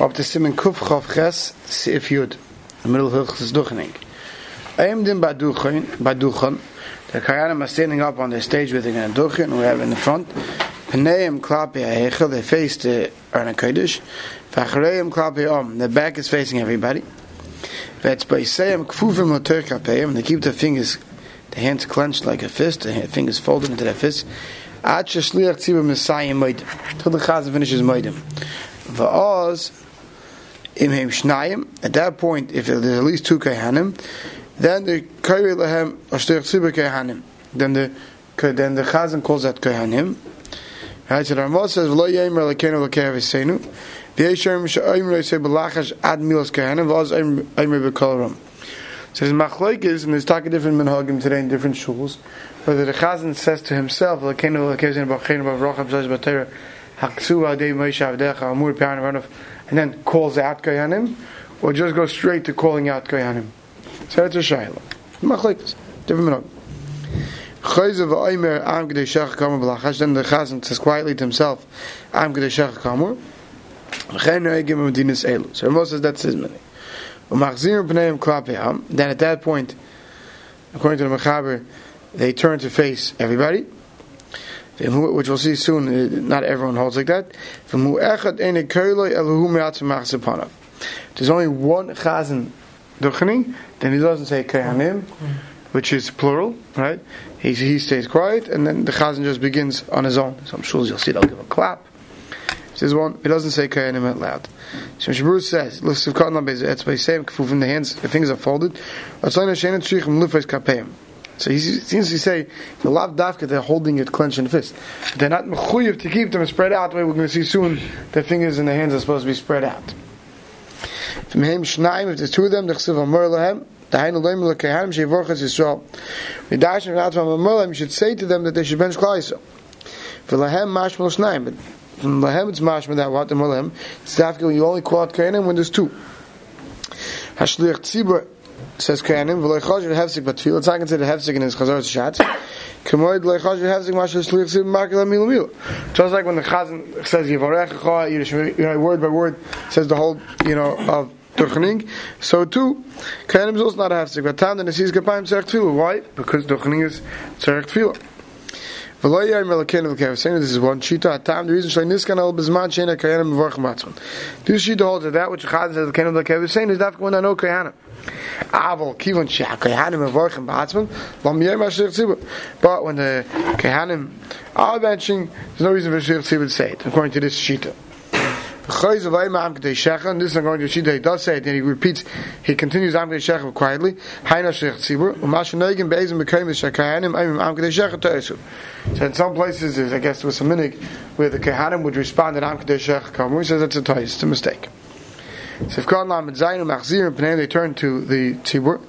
up to Siman Kuf Chav Ches Sif Yud, the middle of Hilchus Duchening. Aim din Baduchan, Baduchan, the Kayanim are standing up on the stage with the Duchen, we have in the front. Paneim Klapi Hechel, they face the Arna Kodesh. Vachareim Klapi Om, the back is facing everybody. That's by Kfufim Loter Kapeim, they keep their fingers, the hands clenched like a fist, the fingers folded into their fist. Ad Shashliach Tzibur Messiah Moedim, till the Chazan finishes Moedim. Va'oz, Imhem Shnayim, at that point, if there's at least two Kehanim, then the Kairi Lahem Ashterich Tzibur Kehanim. Then the then the Chazan calls that Kehanim. Right, so the Ramah says, "V'lo yemer lekenu lekev esenu." V'yeshem she'omer yisei b'lachash ad milos kehanim v'oz omer b'kol So there's machlokes, and there's talking different minhagim today in different shuls. Whether the Chazan says to himself, "Lekenu lekev esenu b'cheinu b'rochav zayz b'teira haksu adei Moshe avdecha amur pe'an v'anof," and then calls out koyanim, or just go straight to calling out koyanim. So that's a shayla. Machlokes, different B'Lachash. Then the Chazan says quietly to himself, Am Gdei Shach Kamur. So Ramos says that's his money. Then at that point, according to the Mechaber, they turn to face everybody. Which we'll see soon, uh, not everyone holds like that. There's only one chazan duchening, then he doesn't say kayanim, which is plural, right? He, he stays quiet, and then the chazan just begins on his own. Some shuls you'll see they'll give a clap. Says one, he doesn't say kayanim out loud. So Shabur says, "List of katan kfufim the hands, the fingers are folded. So he seems to say the lav dafka they're holding it clenched in the fist. They're not mechuyev to keep them spread out the way we're going to see soon. The fingers and the hands are supposed to be spread out. From him shnaim, if there's two of them, the chsiv amar lahem. Dahainu loim lekehanim shevorchas Yisrael. Midash and Ratzvam Amolim, you should say to them that they should bench Klaiso. For lahem mashmal shnaim, but from lahem it's mashmal that what the molim. It's dafka you only call out when there's two. Hashliach tzibur says kahanim v'loy chajir hefsik but tefillah. It's not considered hefsik in his chazor shatz. Kamoid loy chajir hefsik mashal shliach tzibur makil milu milu. Just like when the chazan says yivarech you know word by word says the whole you know of Duchening. So too, Kayanim is also not a hafsik. But time the Nesis Kapayim Tzerech Tefillah. Why? Because Duchening is Tzerech Tefillah. V'lo yayim elakenu v'kevasenu. This is one shita. The reason shlei niskan el bezman sheina kayanim v'vorch matzman. This shita holds that which Chaz says elakenu v'kevasenu is dafka when I know kayanim. Aval kivon sheh kayanim v'vorch matzman lam yayim ha'shir tzibur. But when the kayanim are benching, there's no reason for shir tzibur to say it, according to this shita. This is going to Shida. He does say it, and he repeats. He continues Am Shechem quietly. So in some places, I guess there was a minig where the Kehanim would respond that Am Shechem. He says that's a toy. It's a mistake. So if God Lam Zaynu Machzir and Pnei, they turn to the Tzibur.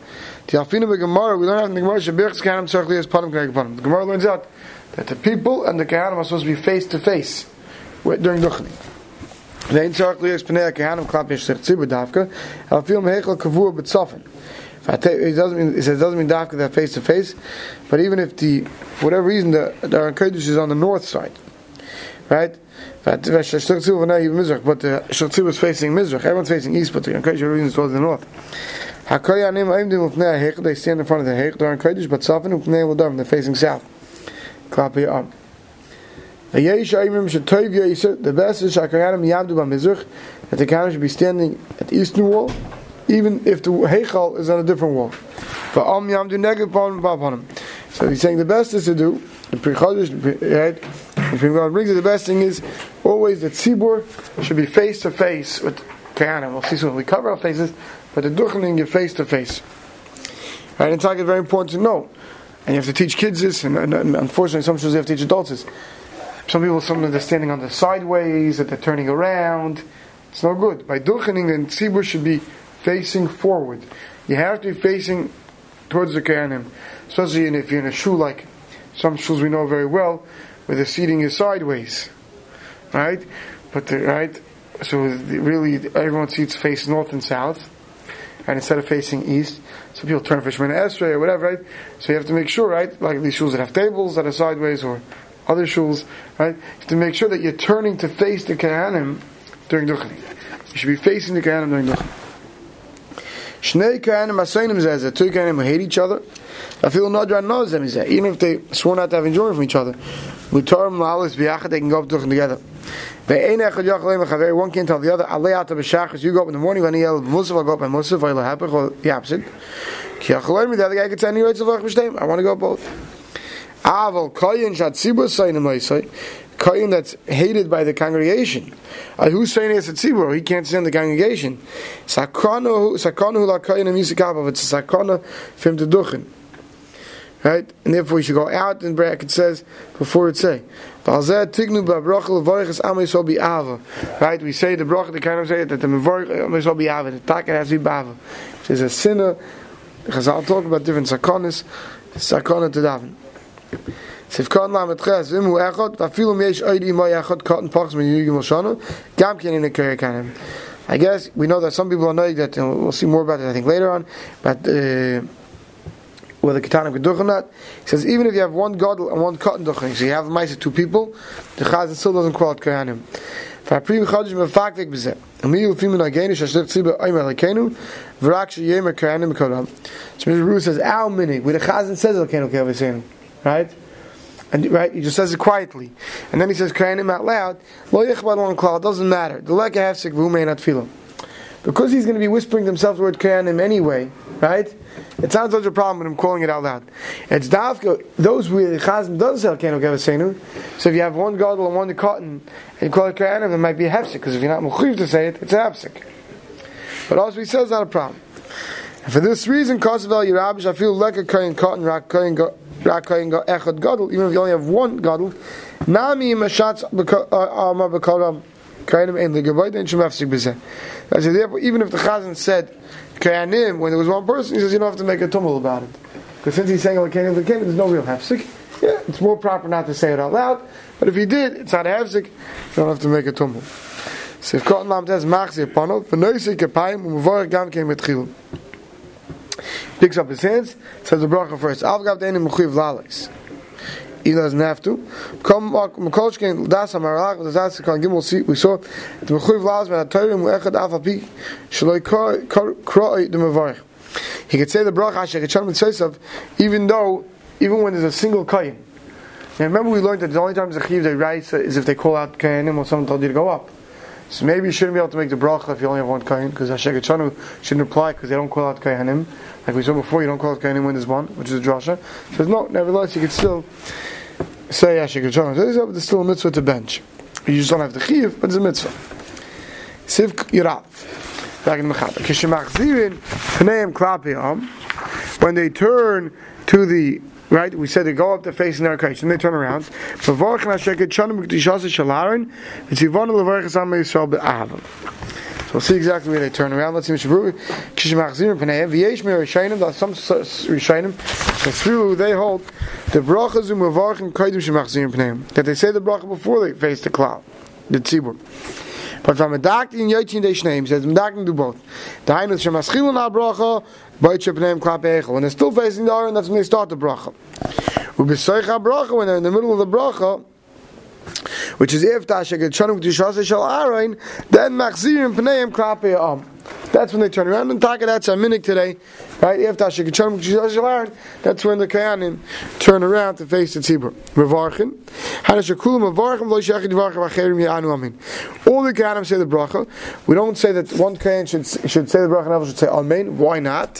The Alfina Gemara, we learn out in the Gemara Shabirch Kehanim Tzarech Lias Panim Kehanim. The Gemara learns out that the people and the Kehanim are supposed to be face to face during Duchni. Pnei kehanim klap is sich zibur davka. Er viel mehechel kavur betzofen. It doesn't mean it doesn't mean davka that face to face, but even if the for whatever reason the the Kodesh is on the north side, right? But the Shachtzib is facing Mizrach. Everyone's facing east, but the Kodesh is towards the north. Aimdim ufnei. They stand in front of the hechel. They're Kodesh, but tzafin ufnei. They're facing south. Klapi. The best is that the Kahanim should be standing at the eastern wall, even if the Heichal is on a different wall. So he's saying the best is to do, the Pri Chodesh, right? The Pri brings it, the best thing is always that Tzibur should be face to face with Kahanim. We'll see soon. We cover our faces, but the Duchening you're face to face. Right? It's like it's very important to know. And you have to teach kids this, and, and, and unfortunately, sometimes you have to teach adults this some people, some of them, are standing on the sideways, that they're turning around. It's no good. By duchening, then tzibur should be facing forward. You have to be facing towards the kahanim, especially if you're in a shul like some shuls we know very well, where the seating is sideways, right? But the, right, so the, really everyone seats face north and south, and instead of facing east, some people turn for Shemoneh Esrei or whatever, right? So you have to make sure, right, like these shuls that have tables that are sideways or other shuls, right? to make sure that you're turning to face the Kahanim during Duchani. You should be facing the Kohanim during Duchen. Shnei Kohanim Asainim Zezeh, two Kohanim who hate each other. I feel Nadra knows them, even if they sworn not to have enjoyment from each other. Mutarim La'alis B'yachad, they can go up Duchen together. One can't tell the other. Alei. You go up in the morning when he yell Musaf. I go up by Musaf. I hapech or the opposite. The other guy rights of b'shteim. I want to go both. Aval koyin shat tzibur saying Koyin that's hated by the congregation. Uh, who's saying it's a tzibur? He can't stand the congregation. Sakrano la koyin a It's a sakrano for him duchen. Right? And therefore, you should go out in bracket says before it say. Right? We say the bracha, the kind of say that the mevorich shall be ava, the taka has to be bava. There's a sinner, Chazal talk about different sakonis, sakona to daven. Sivkon lamet ches, vim hu echot, vafilu meish oidi mo echot, cotton pox min yugim oshano, gam ken in the kanem. I guess we know that some people are knowing that, and we'll see more about it I think later on, but uh, whether Ketanim could duchen that. He says even if you have one gadol and one cotton duchen, so you have mice two people, the chazan still doesn't call it kohanim. והפרים חודש מפקפק בזה. ומי לפי מנהגנו שהשליח ציבור אומר לכנו, ורק שיאמר כהנים מקודם. So Mr. Ruth says, our minig, where the chazan says לכנו כהנים, right? And right, he just says it quietly, and then he says "kohanim" out loud. Lo on doesn't matter. The leka hefsek may not feel him because he's going to be whispering to himself the word kohanim anyway, right? It sounds like a problem when I'm calling it out loud. It's dafka, those where the chazan doesn't sell kenu gavasenu. So if you have one gadol and one cotton, and you call it kohanim, it might be a hefsek, because if you're not mechuv to say it, it's a hefsek. But also he says not a problem. And for this reason, Kosovel Yerabish, I feel like a kohen cotton, rak even if you only have one gadol, nami mashatz uh, arma b'kolam kohenim ein ligavoid, and shem hefsek b'zeh. I said, therefore, even if the chazan said, Kayanim, when there was one person, he says you don't have to make a tumble about it. Because since he's saying Lakanim, Lakanim, there's no real hefsik. Yeah, it's more proper not to say it out loud. But if he did, it's not a hefsik, you don't have to make a tumble. So if Lam says, Machzi Apanot, V'noisi Kepayim, U'mavor Gam Kem Etchilim. Picks up his hands, says the bracha first, Avgav Denim Mechiv Lales he doesn't have to. Come uh, Makolshkin Das Amarach the Das Kan Gimel see we saw the Mechuv Laz Ben Atorim Echad Alpha Pi Shaloi Kroi the Mavarich. He could say the bracha Asher Kachan Mitzvah even though even when there's a single kain. Now remember we learned that the only times the they write is if they call out kayanim or someone told you to go up. So maybe you shouldn't be able to make the bracha if you only have one kain, because Hashem shouldn't apply because they don't call out kainim. Like we saw before, you don't call out kainim when there's one, which is a drasha. So no, nevertheless, you could still say Ashik Jonas. There's still a mitzvah to bench. You just don't have the chiv, but it's a mitzvah. Siv Yirav. When they turn to the right, we said they go up the face in their case, and they turn around. Be'avam. We'll see exactly where they turn around. Let's see some through they hold the brachas. That they say the bracha before they face the cloud, the tzibur. But from medakti and yotzin they shneim says medakti do both. The hainus shemaschil na bracha boitche Panayim klap echel. When they're still facing the iron, that's when they start the bracha. Ubesoicha bracha when they're in the middle of the bracha which is if Tasha Getshanim K'tushasa Shal Aaron, then Machzirim Pneim Krape Am. That's when they turn around and talk. That's a minute today, right? Shal Aaron, that's when the Kayanim turn around to face the Tzibur. Mevarchin. Hanashakulam Mevarchin Lo Shechid Varchin Vacherim Yanu Amin. All the Kayanim say the bracha. We don't say that one Kayan should, should say the bracha and others should say Amen. Why not?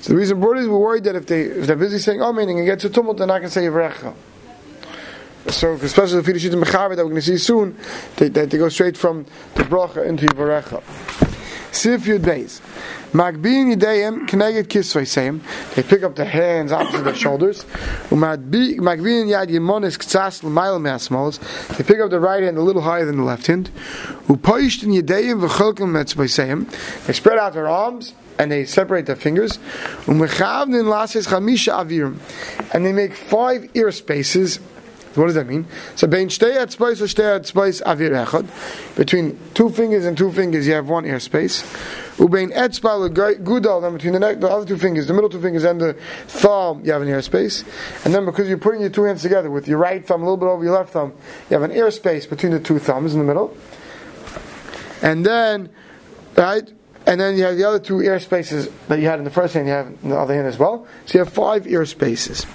So the reason for it is we're worried that if, they, if they're busy saying Amen and get to tumult, they're not going to say Yivrecha. So, especially the Fideshit Mechaber that we're going to see soon, they, they, they, go straight from the Bracha into Yivarecha. Sif Yud Beis. Magbin Kneged Kisvei They pick up the hands opposite their shoulders. Magbin Yad Yimonis Ktsas L'mayel Me'asmos. They pick up the right hand a little higher than the left hand. Upoishtin Yidayim V'cholkim Metzvei They spread out their arms and they separate their fingers. And they make five ear spaces what does that mean? So bein or shtei avir echad. Between two fingers and two fingers, you have one air space. Ubein gudal. Then between the, neck, the other two fingers, the middle two fingers and the thumb, you have an air space. And then because you're putting your two hands together with your right thumb a little bit over your left thumb, you have an air space between the two thumbs in the middle. And then right? And then you have the other two ear spaces that you had in the first hand, you have in the other hand as well. So you have five ear spaces.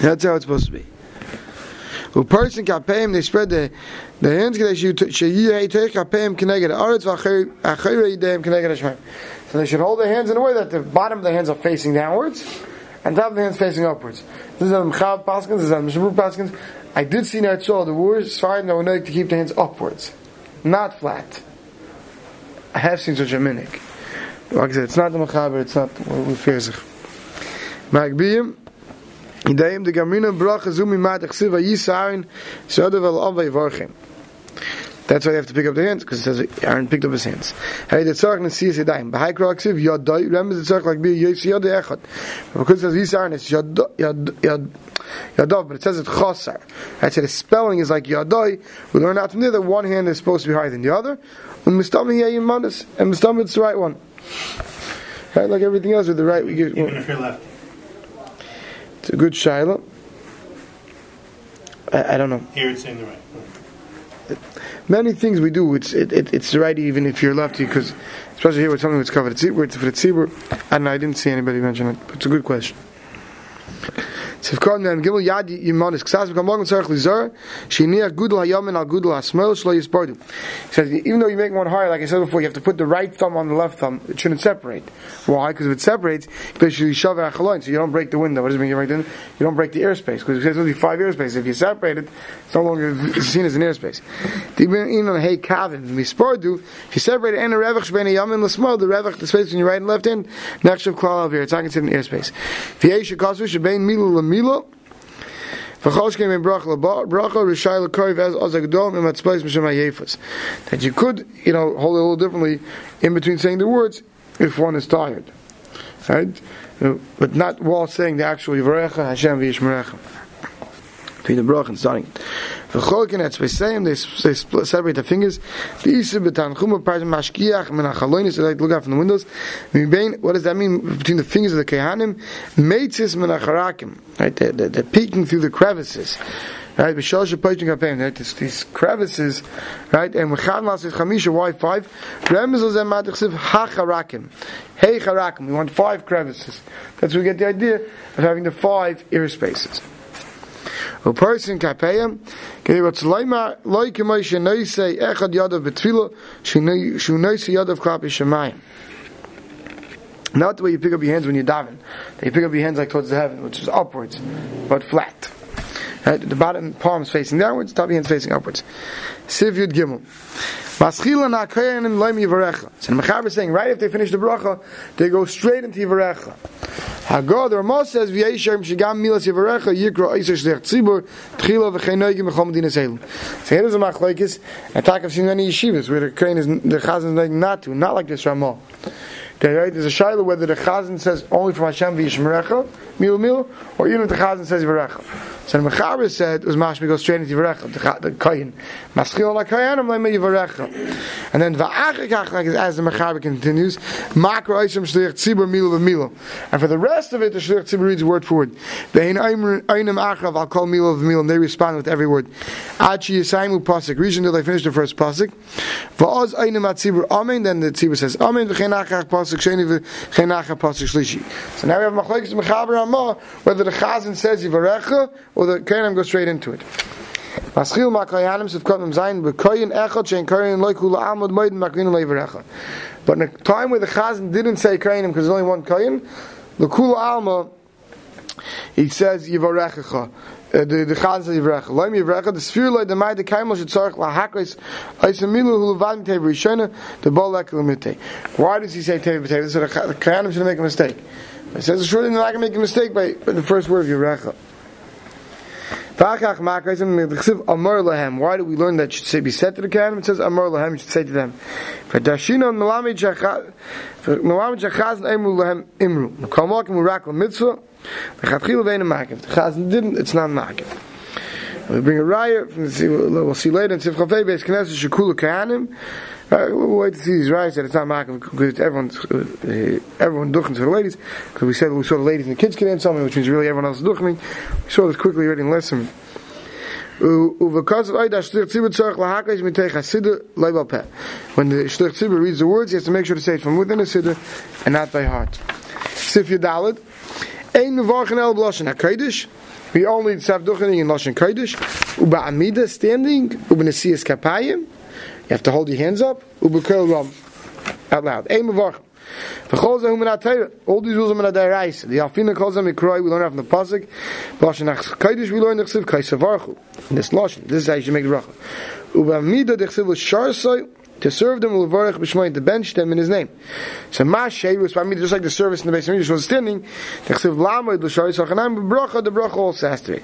That's how it's supposed to be. Pay him, they spread the, the hands, they should pay him connected So they should hold their hands in a way that the bottom of the hands are facing downwards and top of the hands facing upwards. This is Mchav Paskins, this is Mishabur Paskins. I did see Netzol, the words, fine, no, to keep the hands upwards, not flat. I have seen such a minik. Like I said, it's not the Mechaber, it's not what fear sich. Magbiyim, De chsiva yisarin avay. That's why they have to pick up their hands because it says Aaron picked up his hands. Hey, the tzarch nesi is yadayim. B'hai krok siv yadai. Remember the tzarch like be yis yadai. Because it says yisarin, it's yad yad yad yadav, but it says it chasar. That's it. The spelling is like yadai. We learn out from there that one hand is supposed to be higher than the other. And Mustami Yayim Manas. And it's the right one. Right, like everything else with the right we give. Even if you're lefty. It's a good shiloh. I, I, don't know. Here it's in the right. Many things we do, it's it, it, it's right even if you're lefty, because especially here with something that's covered. It's for the tzibur. I don't know. I didn't see anybody mention it, but it's a good question. Sivkon and Gimel Yad Yimonis Ksas Bekam Morgan Tzarech Lizar Shiniach Gudel Hayamin Al Gudel Hasmel Shlo Yispardu. He says even though you make one higher, like I said before, you have to put the right thumb on the left thumb. It shouldn't separate. Why? Because if it separates, basically shove so you don't break the window. What does it mean? You, break the, you don't break the airspace because it says only five airspace. If you separate it, it's no longer seen as an airspace. If you separate it and a revach shbein Yamin Lasmel, the revach the space between your right and left hand, next of klal here, it's not considered an airspace. V'yesh Shekasu Shebein Milu Milo. That you could, you know, hold it a little differently in between saying the words if one is tired. Right? But not while saying the actual Hashem V'yishmerecha between the brach and starting it. V'cholkin at Speseim, they, they split, separate the fingers. V'isa b'tanchuma part mashkiach min ha'chaloinis, they like look out from the windows. What does that mean between the fingers of the kehanim? Meitzis min ha'charakim, right? They're, they're, they're peeking through the crevices. Right, b'shalosh poiching kapem, right? These, these crevices, right? And v'chad las is chamisha, why five? Remez ozem matachsiv ha'charakim. Hey charakim, we want five crevices. That's where we get the idea of having the five ear spaces. A person kapayim, what's leima like Moshe noise echad yadav betfila, shu noise yadav klapi shemayim. Not the way you pick up your hands when you daven. You pick up your hands like towards the heaven, which is upwards, but flat. Right? The bottom palms facing downwards, top hands facing upwards. Siv Yud Gimel. Maschila na kayanim loim yivarecha. So the Mechaber is saying, right after they finish the bracha, they go straight into yivarecha. Hagod, Ramah says, v'yeshem shigam milas yivarecha, yikro eiser shlech tzibur, tchila v'chei noigim v'chom medina selim. So here is a machlaikis, and talk of seeing any yeshivas, where the crane is, the chazan is not to, not like this Ramah. Right? There's a shaila whether the chazan says only from Hashem v'yishmerecha, mil mil, or even if the chazan says yivarecha. So the Mechaber said, it was mashmi go straight into yivarecha, the, koyin. Maschil la koyanim lema yivarecha. And then va'achikach, like as the Mechaber continues, makro oisem shliach tzibur milo v'milo. And for the rest of it, the shliach tzibur reads word for word. Ve'in einim achav, I'll call milo v'milo, and they respond with every word. Achi yisaimu pasik, reach until they finish the first pasik. Va'oz einim at tzibur amen, then the tzibur says amen, v'chein achach pasik, pasuk sheni v'cheinacha pasuk shlishi. So now we have machlekes mechaber amma whether the chazan says yivarecha or the kayanim go straight into it. Maschil makayanim sivkotim zayin b'koyin echad shein koyin loiku la'amod moedin makvin leivarecha. But in a time where the chazan didn't say kayanim because there's only one kayin, the kula alma he says yivarecha Eh, the the chaz loim the sphere loy the mai the kaimel should tzarich la hakres. Hu levan tev rishona the bolak why does he say tev tev so the kayanim should make a mistake. It says surely they're not going to make a mistake by, by the first word of yivrach why do we learn that should say be said to the Kahanim? It says Amar Lahem should say to them. Didn't, it's not makim. We bring a riot we'll see later in Sifcha Beis Knesset Shekula Kahanim. Uh, wait to see these riots that it's not makim because everyone's uh, everyone duchens for the ladies because we said we saw the ladies and the kids get in something which means really everyone else is duchening. We saw this quickly already in lesson. When the Shlich Tzibur reads the words, he has to make sure to say it from within the Siddur and not by heart. Sif Yudalid. Ein Mevarchen El B'Lashon HaKodesh. We only have duchening in Lashon Kodesh. Uba Amida standing. Uba Nesiyas Kapayim. Have to hold your hands up. Uba Kol Out loud. Humen atayra. All these rules are min adayrais. The Alfina calls them Mikroi, we learn from the Pasuk. Lashon HaKodesh, we learn the Chsiv Kaisavarchu. In this Lashon, this is how you should make the bracha. Uba Amida the Chsiv Sharsoi, to serve them will varach b'shmoy to bench them in his name. So Mashay was by me just like the service in the base of was standing. The chsiv lamoid l'shari sachanam b'bracha the bracha also has to be.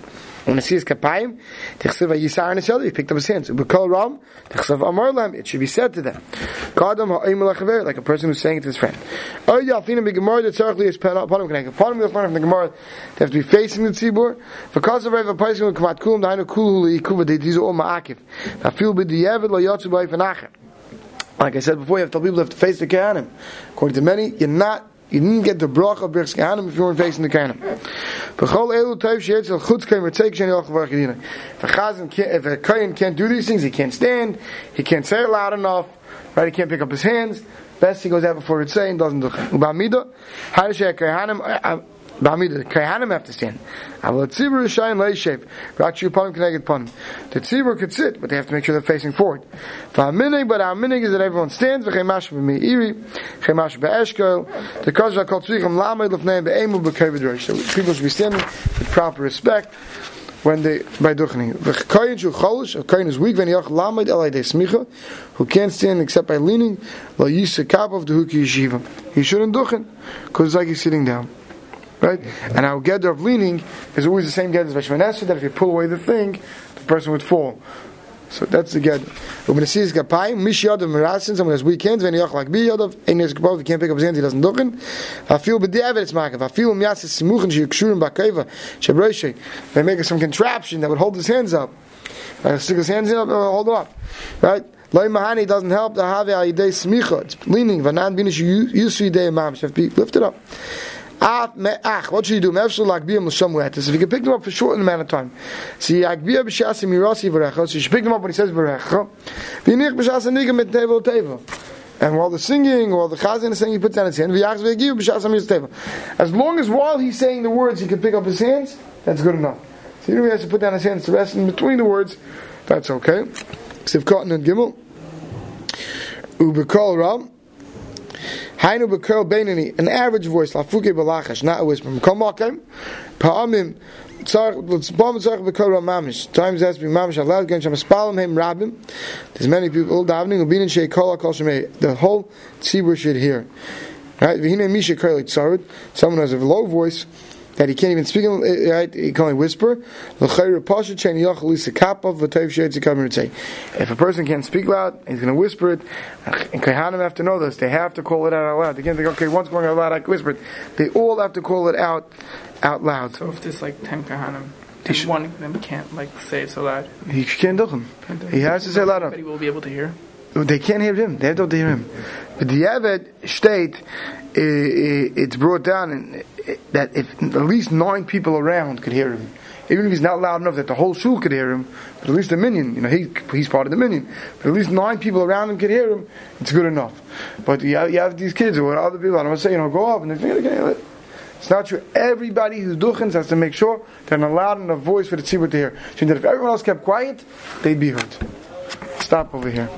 When it sees kapayim, the chsiv yisar and his he picked up his hands. Ubekol ram, the chsiv amar lam, it should be said to them. Kadam ha'im lachaver, like a person who's saying it to his friend. Oh yalfina b'gemar the tzarech liyas connect. Upon him we'll learn from the gemara they have to be facing the tzibur. Because of Rav Paisim will come out kulam dainu kulu liikuva these are all ma'akiv. Afil b'diyevet lo yotzu b'ay v'nachem. Like I said before, you have to people to have to face the Kahanim. According to many, you're not, you didn't get the bracha of Birch's Kahanim if you weren't facing the Kahanim. B'chol elu tayv she'etzel chutz keim ritzek sheni yoch v'arach yedina. If a chazan can't, if a kohen can't do these things, he can't stand, he can't say it loud enough, right, he can't pick up his hands, best he goes out before it's saying, doesn't do it. Ubamida, how does Kahanim, Ba'amida, uh, uh, the Kahanim have to stand. Aval tzibur shayin leishev. Rakshu upon connected upon. The tzibur could sit, but they have to make sure they're facing forward. Va'aminig, but our minig is that everyone stands. V'chemash b'meiri, chemash b'eshkel. The kozra called tzrichim lamay lefneim be'emu b'kevid rosh. So people should be standing with proper respect when they by duchening. V'chkoyin shu cholish, a koyin is weak, v'niyach lamed elay de smicha, who can't stand except by leaning, lo yisa kap of the yeshiva. He shouldn't duchen, because it's like he's sitting down. Right? And our gather of leaning is always the same gather as Vashmanesha, that if you pull away the thing, the person would fall. So that's the gather. When it says kapayim, mish yadav merasin, someone has weak hands, when yoch like bi yadav, and his kapov, he can't pick up his hands, he doesn't duchen. I feel b'diavad it's makav. I feel miyasis simuchin she kshurim bakeva, shebroshe. They make some contraption that would hold his hands up. Like stick his hands up, uh, hold up. Right? Loi mahani doesn't help. The have al yidei smicha. It's leaning. Vanan binish yusu yidei mamish. Have to be lifted up. What should you do? If you can pick them up for a short amount of time. So you should pick them up when he says Varecha. And while they're singing, while the chazan is saying, he puts down his hand. As long as while he's saying the words, he can pick up his hands, that's good enough. So don't have to put down his hands to rest in between the words. That's okay. Siv Cotton and Gimel. Ubekol Ram. Hainu b'kerl beinani, an average voice, lafuke b'lachash, not a whisper. M'kom pa'amim. Times has to be mamish. There's many people davening. The whole tzibur should hear. Right? Someone has a low voice, that he can't even speak, uh, right? He can only whisper. If a person can't speak loud, he's going to whisper it. And Kahanim have to know this. They have to call it out out loud. They can't think, okay, one's going out loud, I can whisper it. They all have to call it out out loud. So if there's like 10 Kahanim, and one of them can't like say it so loud. He can't do them. He has to say loud he will be able to hear. They can't hear him. They don't hear him. But the Yavet state, it's brought down that if at least nine people around could hear him, even if he's not loud enough that the whole shul could hear him, but at least the minyan, you know, he, he's part of the minyan, but at least nine people around him could hear him, it's good enough. But you have, you have these kids or other people, I don't want to say, you know, go up and they think, okay, it's not true. Everybody who's duchens has to make sure they're not loud enough voice for the tzibur to hear. So that if everyone else kept quiet, they'd be heard. Stop over here.